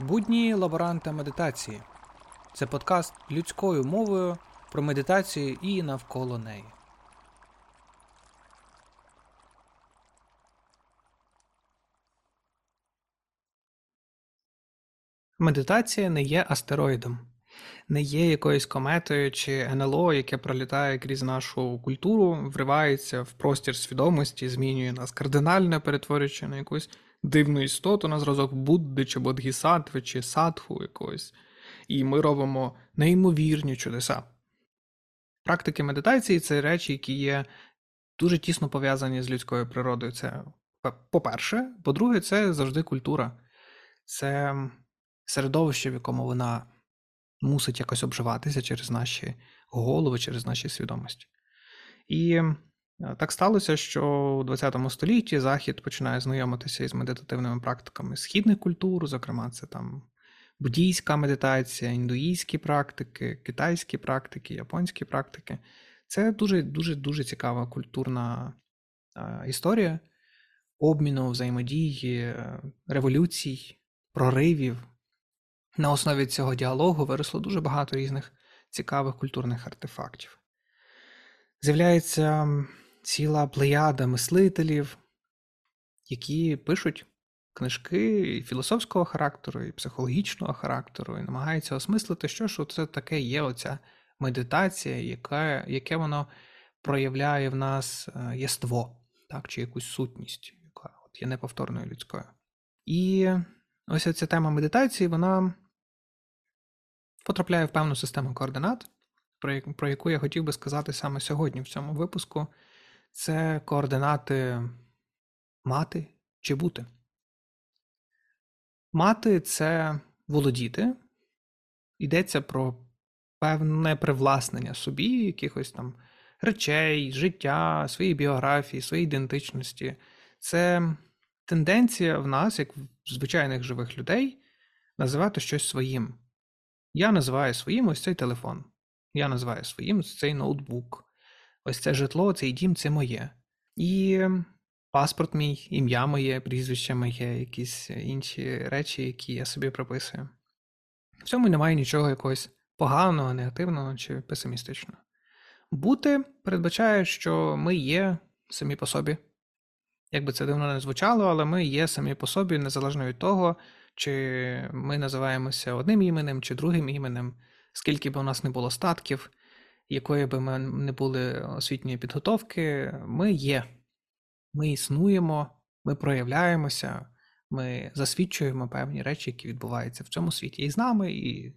Будні лаборанта медитації це подкаст людською мовою про медитацію і навколо неї. Медитація не є астероїдом, не є якоюсь кометою чи НЛО, яке пролітає крізь нашу культуру, вривається в простір свідомості, змінює нас кардинально, перетворюючи на якусь дивну істоту на зразок Будди чи Бодгісаттви чи садху якогось. І ми робимо неймовірні чудеса. Практики медитації це речі, які є дуже тісно пов'язані з людською природою. Це по-перше, по-друге, це завжди культура, це середовище, в якому вона мусить якось обживатися через наші голови, через наші свідомості. І так сталося, що у ХХ столітті Захід починає знайомитися із медитативними практиками східних культур, зокрема, це там буддійська медитація, індуїзькі практики, китайські практики, японські практики. Це дуже дуже дуже цікава культурна е, історія обміну, взаємодії, революцій, проривів. На основі цього діалогу виросло дуже багато різних цікавих культурних артефактів. З'являється ціла плеяда мислителів, які пишуть книжки і філософського характеру, і психологічного характеру, і намагаються осмислити, що ж це таке є оця медитація, яке, яке воно проявляє в нас е, єство, так, чи якусь сутність, яка от є неповторною людською. І ось ця тема медитації, вона потрапляє в певну систему координат, про яку я хотів би сказати саме сьогодні в цьому випуску це координати мати чи бути. Мати це володіти, йдеться про певне привласнення собі, якихось там речей, життя, своєї біографії, своєї ідентичності. Це тенденція в нас, як в звичайних живих людей, називати щось своїм. Я називаю своїм ось цей телефон. Я називаю своїм цей ноутбук. Ось це житло, цей дім це моє. І паспорт мій, ім'я моє, прізвище моє, якісь інші речі, які я собі прописую. В цьому немає нічого якогось поганого, негативного чи песимістичного. Бути передбачає, що ми є самі по собі. Як би це дивно не звучало, але ми є самі по собі, незалежно від того, чи ми називаємося одним іменем чи другим іменем, скільки б у нас не було статків, якої би ми не були освітньої підготовки, ми є. Ми існуємо, ми проявляємося, ми засвідчуємо певні речі, які відбуваються в цьому світі і з нами, і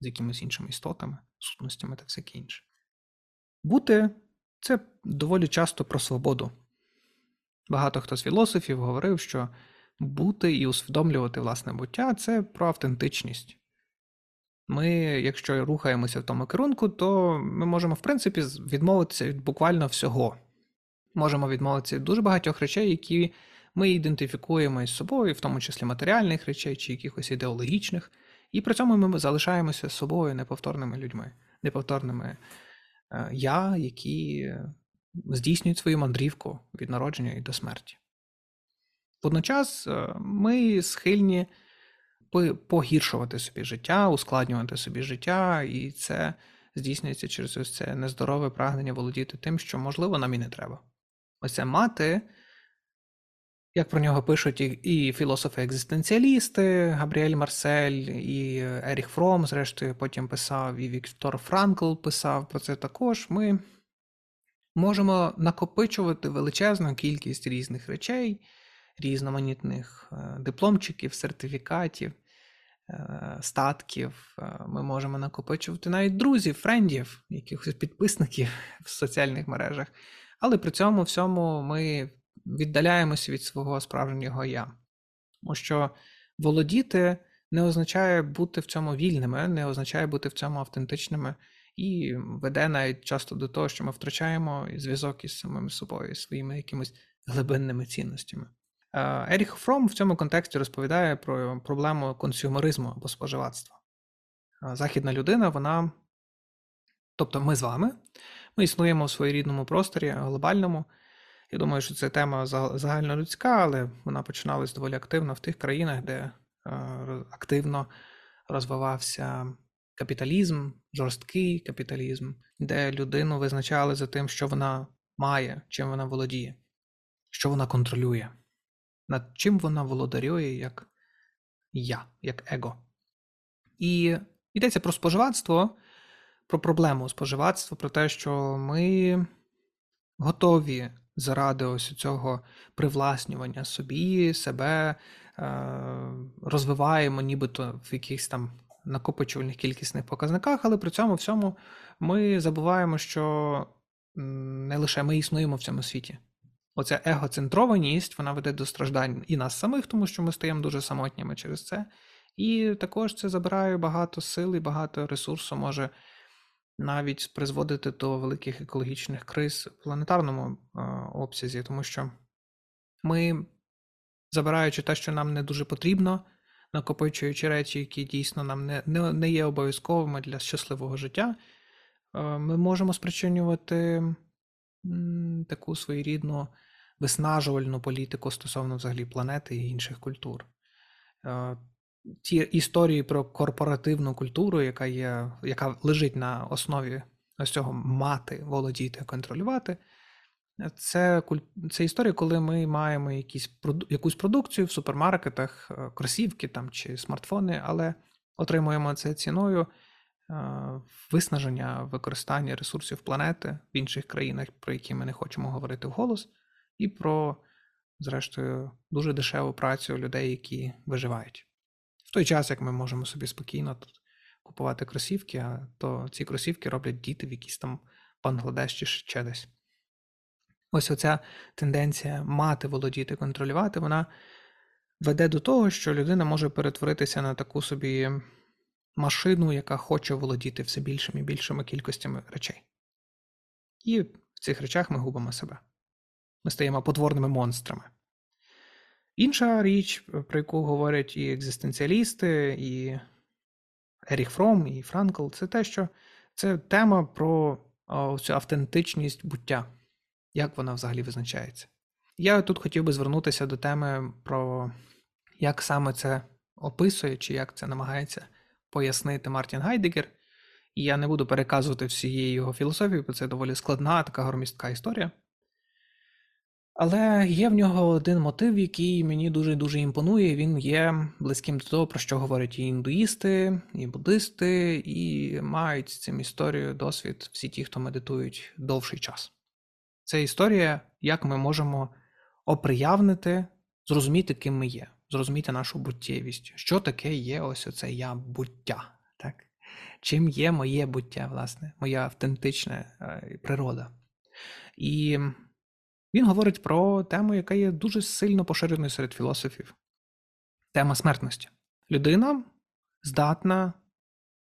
з якимись іншими істотами, сутностями та всяке інше. Бути це доволі часто про свободу. Багато хто з філософів говорив, що бути і усвідомлювати власне буття це про автентичність. Ми, якщо рухаємося в тому керунку, то ми можемо, в принципі, відмовитися від буквально всього. Можемо відмовитися від дуже багатьох речей, які ми ідентифікуємо із собою, в тому числі матеріальних речей чи якихось ідеологічних, і при цьому ми залишаємося з собою неповторними людьми, неповторними е, я, які здійснюють свою мандрівку від народження і до смерті. Водночас е, ми схильні погіршувати собі життя, ускладнювати собі життя, і це здійснюється через ось це нездорове прагнення володіти тим, що, можливо, нам і не треба. Ось мати, як про нього пишуть і, і філософи-екзистенціалісти, Габріель Марсель, і Еріх Фром, зрештою, потім писав, і Віктор Франкл писав про це також. Ми можемо накопичувати величезну кількість різних речей, різноманітних е, дипломчиків, сертифікатів. Е, статків. Е, ми можемо накопичувати навіть друзів, френдів, якихось підписників в соціальних мережах. Але при цьому всьому ми віддаляємося від свого справжнього я. Тому що володіти не означає бути в цьому вільними, не означає бути в цьому автентичними, і веде навіть часто до того, що ми втрачаємо зв'язок із самим собою, своїми якимись глибинними цінностями. Е, Еріх Фром в цьому контексті розповідає про проблему консюмеризму або споживацтва. Е, західна людина, вона, тобто ми з вами, ми існуємо в своєрідному просторі, глобальному. Я думаю, що це тема загальнолюдська, але вона починалась доволі активно в тих країнах, де активно розвивався капіталізм, жорсткий капіталізм, де людину визначали за тим, що вона має, чим вона володіє, що вона контролює, над чим вона володарює як я, як его. І йдеться про споживацтво, про проблему споживацтва, про те, що ми готові заради ось цього привласнювання собі, себе е, розвиваємо, нібито в якихось там накопичувальних кількісних показниках, але при цьому всьому ми забуваємо, що не лише ми існуємо в цьому світі. Оця егоцентрованість вона веде до страждань і нас самих, тому що ми стаємо дуже самотніми через це. І також це забирає багато сил і багато ресурсу, може навіть призводити до великих екологічних криз в планетарному е, обсязі, тому що ми, забираючи те, що нам не дуже потрібно, накопичуючи речі, які дійсно нам не, не, не є обов'язковими для щасливого життя, е, ми можемо спричинювати таку своєрідну виснажувальну політику стосовно взагалі планети і інших культур. Е, ті історії про корпоративну культуру, яка є, яка лежить на основі ось цього мати, володіти, контролювати. Це це історія, коли ми маємо якісь, якусь продукцію в супермаркетах, е, кросівки там чи смартфони, але отримуємо це ціною е, виснаження використання ресурсів планети в інших країнах, про які ми не хочемо говорити вголос, і про, зрештою, дуже дешеву працю людей, які виживають В той час, як ми можемо собі спокійно тут купувати кросівки, то ці кросівки роблять діти в якійсь там Бангладеш чи ще десь. Ось оця тенденція мати, володіти, контролювати, вона веде до того, що людина може перетворитися на таку собі машину, яка хоче володіти все більшими і більшими кількостями речей. І в цих речах ми губимо себе. Ми стаємо потворними монстрами. Інша річ, про яку говорять і екзистенціалісти, і Еріх Фром, і Франкл, це те, що це тема про цю автентичність буття, як вона взагалі визначається. Я тут хотів би звернутися до теми про як саме це описує, чи як це намагається пояснити Мартін Гайдегер. І я не буду переказувати всієї його філософії, бо це доволі складна, така громістка історія. Але є в нього один мотив, який мені дуже-дуже імпонує. Він є близьким до того, про що говорять і індуїсти, і буддисти, і мають з цим історією досвід всі ті, хто медитують довший час. Це історія, як ми можемо оприявнити, зрозуміти, ким ми є, зрозуміти нашу буттєвість, що таке є ось оце я буття. так? Чим є моє буття, власне, моя автентична е, природа. І він говорить про тему, яка є дуже сильно поширеною серед філософів. Тема смертності. Людина здатна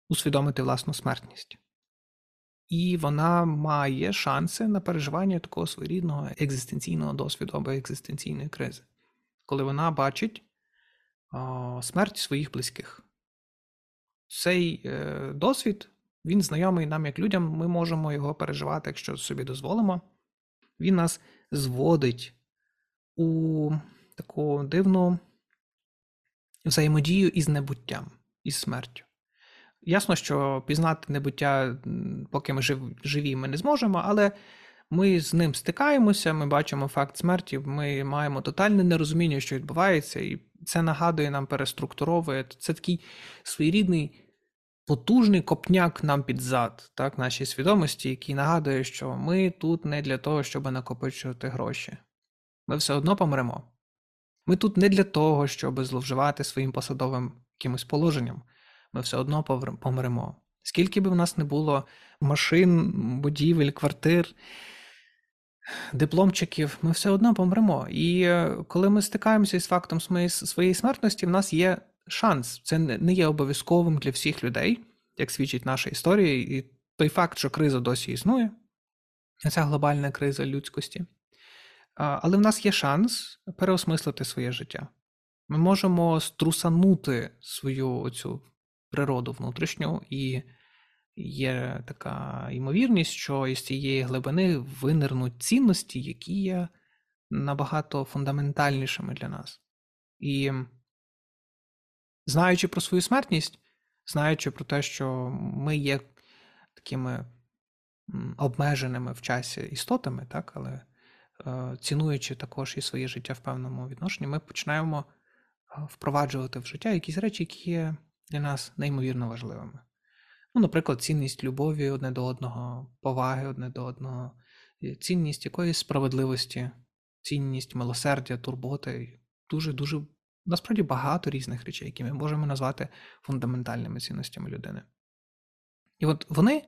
усвідомити власну смертність. І вона має шанси на переживання такого своєрідного екзистенційного досвіду або екзистенційної кризи, коли вона бачить смерть своїх близьких. Цей е, досвід, він знайомий нам як людям, ми можемо його переживати, якщо собі дозволимо. Він нас зводить у таку дивну взаємодію із небуттям, із смертю. Ясно, що пізнати небуття, поки ми живі, ми не зможемо, але ми з ним стикаємося, ми бачимо факт смерті, ми маємо тотальне нерозуміння, що відбувається, і це нагадує нам переструктуровує. Це такий своєрідний потужний копняк нам під зад, так, нашій свідомості, який нагадує, що ми тут не для того, щоб накопичувати гроші. Ми все одно помремо. Ми тут не для того, щоб зловживати своїм посадовим якимось положенням. Ми все одно помремо. Скільки би в нас не було машин, будівель, квартир, дипломчиків, ми все одно помремо. І е, коли ми стикаємося з фактом своєї смертності, в нас є шанс. Це не є обов'язковим для всіх людей, як свідчить наша історія, і той факт, що криза досі існує, ця глобальна криза людськості. Але в нас є шанс переосмислити своє життя. Ми можемо струсанути свою оцю природу внутрішню, і є така ймовірність, що із цієї глибини винирнуть цінності, які є набагато фундаментальнішими для нас. І знаючи про свою смертність, знаючи про те, що ми є такими обмеженими в часі істотами, так, але е, цінуючи також і своє життя в певному відношенні, ми починаємо е, впроваджувати в життя якісь речі, які є для нас неймовірно важливими. Ну, Наприклад, цінність любові одне до одного, поваги одне до одного, цінність якоїсь справедливості, цінність милосердя, турботи. Дуже-дуже насправді багато різних речей, які ми можемо назвати фундаментальними цінностями людини. І от вони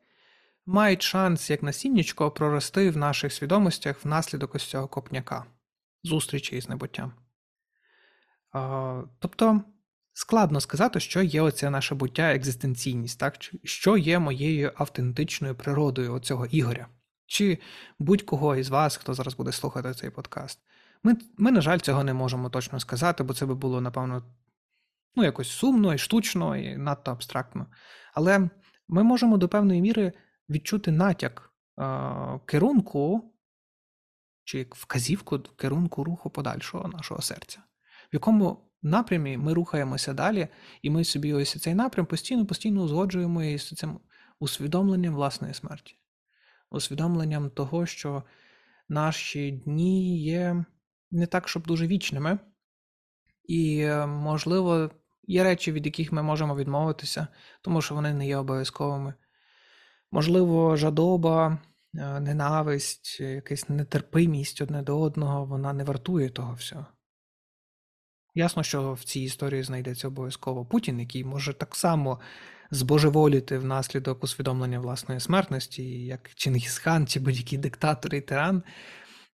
мають шанс, як насіннячко, прорости в наших свідомостях внаслідок ось цього копняка, зустрічі із небуттям. Тобто складно сказати, що є оце наше буття, екзистенційність, так? що є моєю автентичною природою оцього Ігоря, чи будь-кого із вас, хто зараз буде слухати цей подкаст. Ми, ми, на жаль, цього не можемо точно сказати, бо це би було, напевно, ну, якось сумно і штучно, і надто абстрактно. Але ми можемо до певної міри відчути натяк е, керунку чи вказівку керунку руху подальшого нашого серця, в якому напрямі ми рухаємося далі, і ми собі ось цей напрям постійно-постійно узгоджуємо із цим усвідомленням власної смерті, усвідомленням того, що наші дні є не так, щоб дуже вічними, і, е, можливо, є речі, від яких ми можемо відмовитися, тому що вони не є обов'язковими. Можливо, жадоба, е, ненависть, якась нетерпимість одне до одного, вона не вартує того всього. Ясно, що в цій історії знайдеться обов'язково Путін, який може так само збожеволіти внаслідок усвідомлення власної смертності, як Чингісхан чи будь-який диктатор і тиран.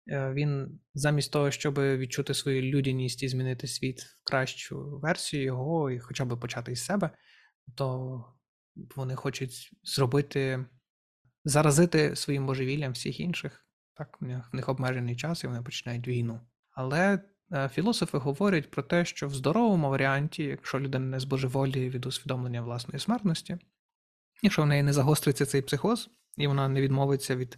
Е, він замість того, щоб відчути свою людяність і змінити світ в кращу версію його, і хоча б почати із себе, то вони хочуть зробити, заразити своїм божевіллям всіх інших. Так, в них обмежений час і вони починають війну. Але філософи говорять про те, що в здоровому варіанті, якщо людина не збожеволіє від усвідомлення власної смертності, якщо в неї не загостриться цей психоз, і вона не відмовиться від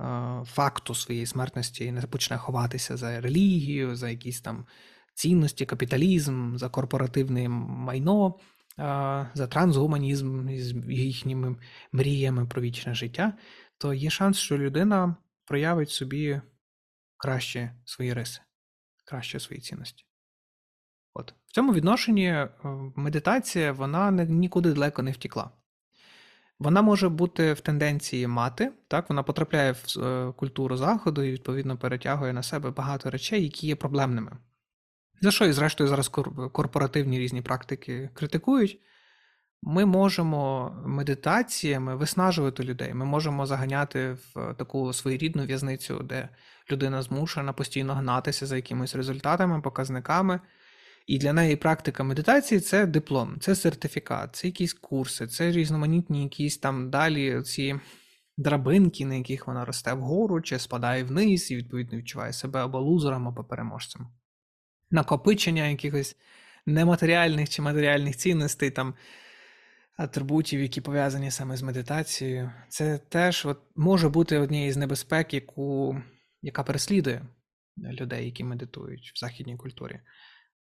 е, факту своєї смертності і не почне ховатися за релігію, за якісь там цінності, капіталізм, за корпоративне майно, за трансгуманізм з їхніми мріями про вічне життя, то є шанс, що людина проявить собі краще свої риси, краще свої цінності. От. В цьому відношенні е, медитація вона нікуди далеко не втікла. Вона може бути в тенденції мати, так, вона потрапляє в е, культуру заходу і, відповідно, перетягує на себе багато речей, які є проблемними. За що і зрештою зараз корпоративні різні практики критикують. Ми можемо медитаціями виснажувати людей. Ми можемо заганяти в таку своєрідну в'язницю, де людина змушена постійно гнатися за якимись результатами, показниками. І для неї практика медитації це диплом, це сертифікат, це якісь курси, це різноманітні якісь там далі ці драбинки, на яких вона росте вгору чи спадає вниз, і відповідно відчуває себе або лузером, або переможцем накопичення якихось нематеріальних чи матеріальних цінностей, там атрибутів, які пов'язані саме з медитацією, це теж от, може бути однією з небезпек, яку, яка переслідує людей, які медитують в західній культурі.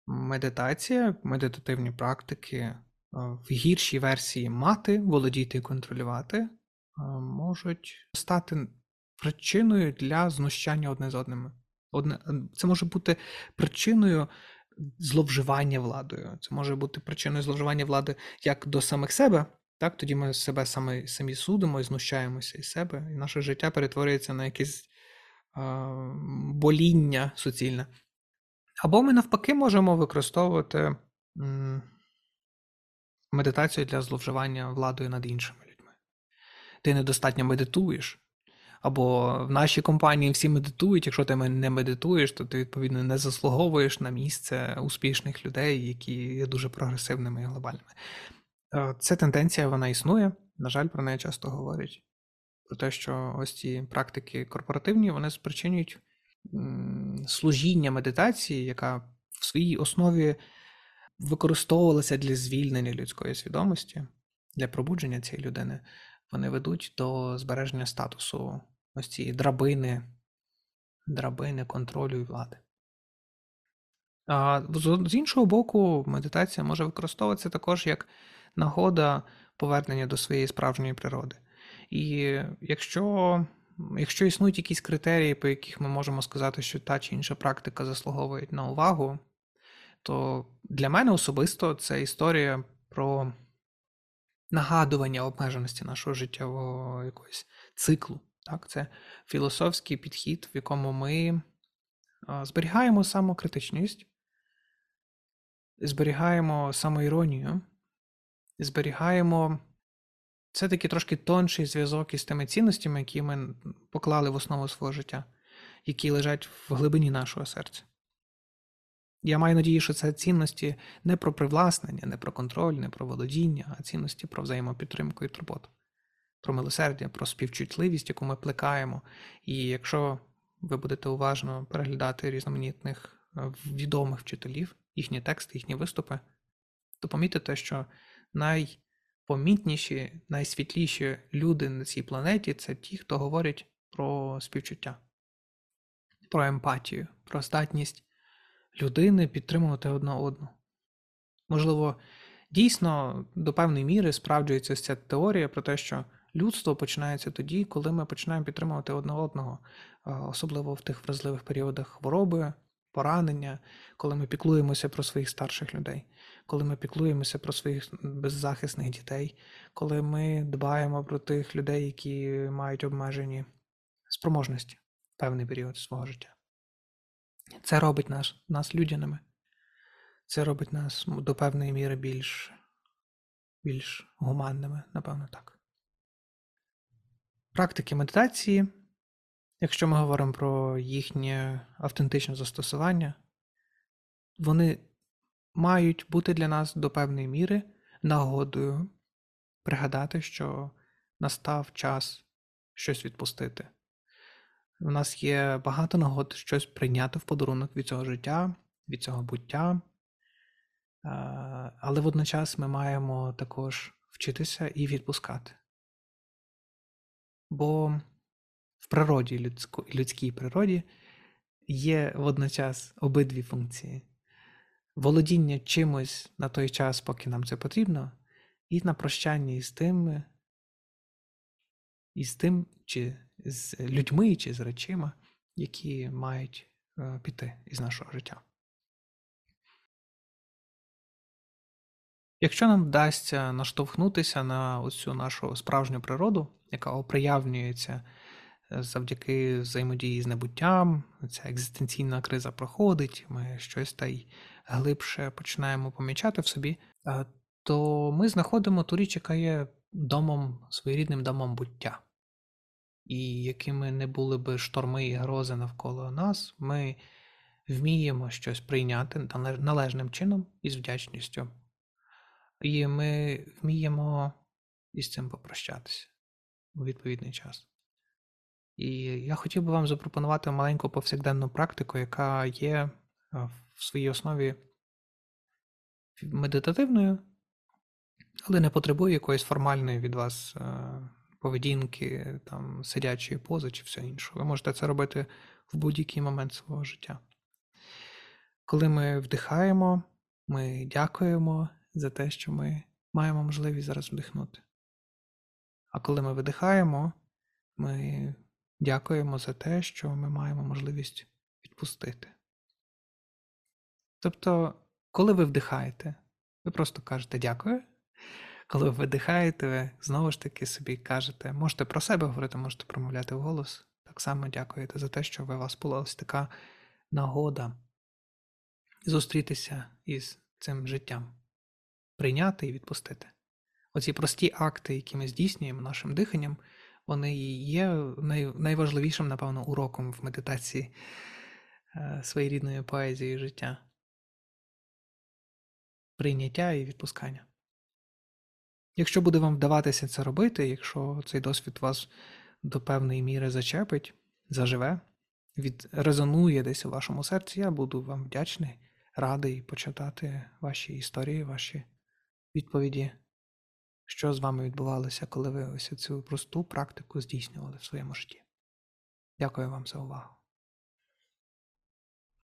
Медитація, медитативні практики е, в гіршій версії мати, володіти і контролювати, е, можуть стати причиною для знущання одне з одним. Одне, Це може бути причиною зловживання владою. Це може бути причиною зловживання влади як до самих себе. Так, тоді ми себе самі, самі судимо і знущаємося із себе, і наше життя перетворюється на якесь а, боління суцільне. Або ми навпаки можемо використовувати м, медитацію для зловживання владою над іншими людьми. Ти недостатньо медитуєш, або в нашій компанії всі медитують. Якщо ти не медитуєш, то ти відповідно не заслуговуєш на місце успішних людей, які є дуже прогресивними і глобальними. Е, ця тенденція вона існує. На жаль, про неї часто говорять. Про те, що ось ці практики корпоративні вони спричинюють служіння медитації, яка в своїй основі використовувалася для звільнення людської свідомості, для пробудження цієї людини. Вони ведуть до збереження статусу ось ці драбини, драбини контролю і влади. А з іншого боку, медитація може використовуватися також як нагода повернення до своєї справжньої природи. І якщо якщо існують якісь критерії, по яких ми можемо сказати, що та чи інша практика заслуговує на увагу, то для мене особисто це історія про нагадування обмеженості нашого життєвого якогось циклу. Так? Це філософський підхід, в якому ми зберігаємо самокритичність, зберігаємо самоіронію, зберігаємо це такий трошки тонший зв'язок із тими цінностями, які ми поклали в основу свого життя, які лежать в глибині нашого серця. Я маю надію, що це цінності не про привласнення, не про контроль, не про володіння, а цінності про взаємопідтримку і турботу, про милосердя, про співчутливість, яку ми плекаємо. І якщо ви будете уважно переглядати різноманітних е, відомих вчителів, їхні тексти, їхні виступи, то помітите, що найпомітніші, найсвітліші люди на цій планеті це ті, хто говорять про співчуття, про емпатію, про здатність людини підтримувати одна одну. Можливо, дійсно до певної міри справджується ця теорія про те, що людство починається тоді, коли ми починаємо підтримувати одне одного, особливо в тих вразливих періодах хвороби, поранення, коли ми піклуємося про своїх старших людей, коли ми піклуємося про своїх беззахисних дітей, коли ми дбаємо про тих людей, які мають обмежені спроможності в певний період свого життя. Це робить нас нас людяними. Це робить нас до певної міри більш більш гуманними, напевно, так. Практики медитації, якщо ми говоримо про їхнє автентичне застосування, вони мають бути для нас до певної міри нагодою пригадати, що настав час щось відпустити. У нас є багато нагод щось прийняти в подарунок від цього життя, від цього буття. Але водночас ми маємо також вчитися і відпускати. Бо в природі, людській природі є водночас обидві функції: володіння чимось на той час, поки нам це потрібно, і на прощання із тим, із тим, чи з людьми чи з речима, які мають е, піти із нашого життя. Якщо нам вдасться наштовхнутися на оцю нашу справжню природу, яка оприявнюється е, завдяки взаємодії з небуттям, ця екзистенційна криза проходить, ми щось та й глибше починаємо помічати в собі, е, то ми знаходимо ту річ, яка є домом, своєрідним домом буття. І якими не були би шторми і грози навколо нас, ми вміємо щось прийняти належним чином і з вдячністю. І ми вміємо із цим попрощатися у відповідний час. І я хотів би вам запропонувати маленьку повсякденну практику, яка є в своїй основі медитативною, але не потребує якоїсь формальної від вас е, поведінки, там, сидячої пози чи все інше. Ви можете це робити в будь-який момент свого життя. Коли ми вдихаємо, ми дякуємо за те, що ми маємо можливість зараз вдихнути. А коли ми видихаємо, ми дякуємо за те, що ми маємо можливість відпустити. Тобто, коли ви вдихаєте, ви просто кажете дякую. Коли ви видихаєте, ви знову ж таки собі кажете, можете про себе говорити, можете промовляти в голос. Так само дякуєте за те, що у вас була ось така нагода зустрітися із цим життям, прийняти і відпустити. Оці прості акти, які ми здійснюємо нашим диханням, вони є найважливішим, напевно, уроком в медитації е, своєрідної поезії життя. Прийняття і відпускання. Якщо буде вам вдаватися це робити, якщо цей досвід вас до певної міри зачепить, заживе, відрезонує десь у вашому серці, я буду вам вдячний, радий почитати ваші історії, ваші відповіді, що з вами відбувалося, коли ви ось цю просту практику здійснювали в своєму житті. Дякую вам за увагу.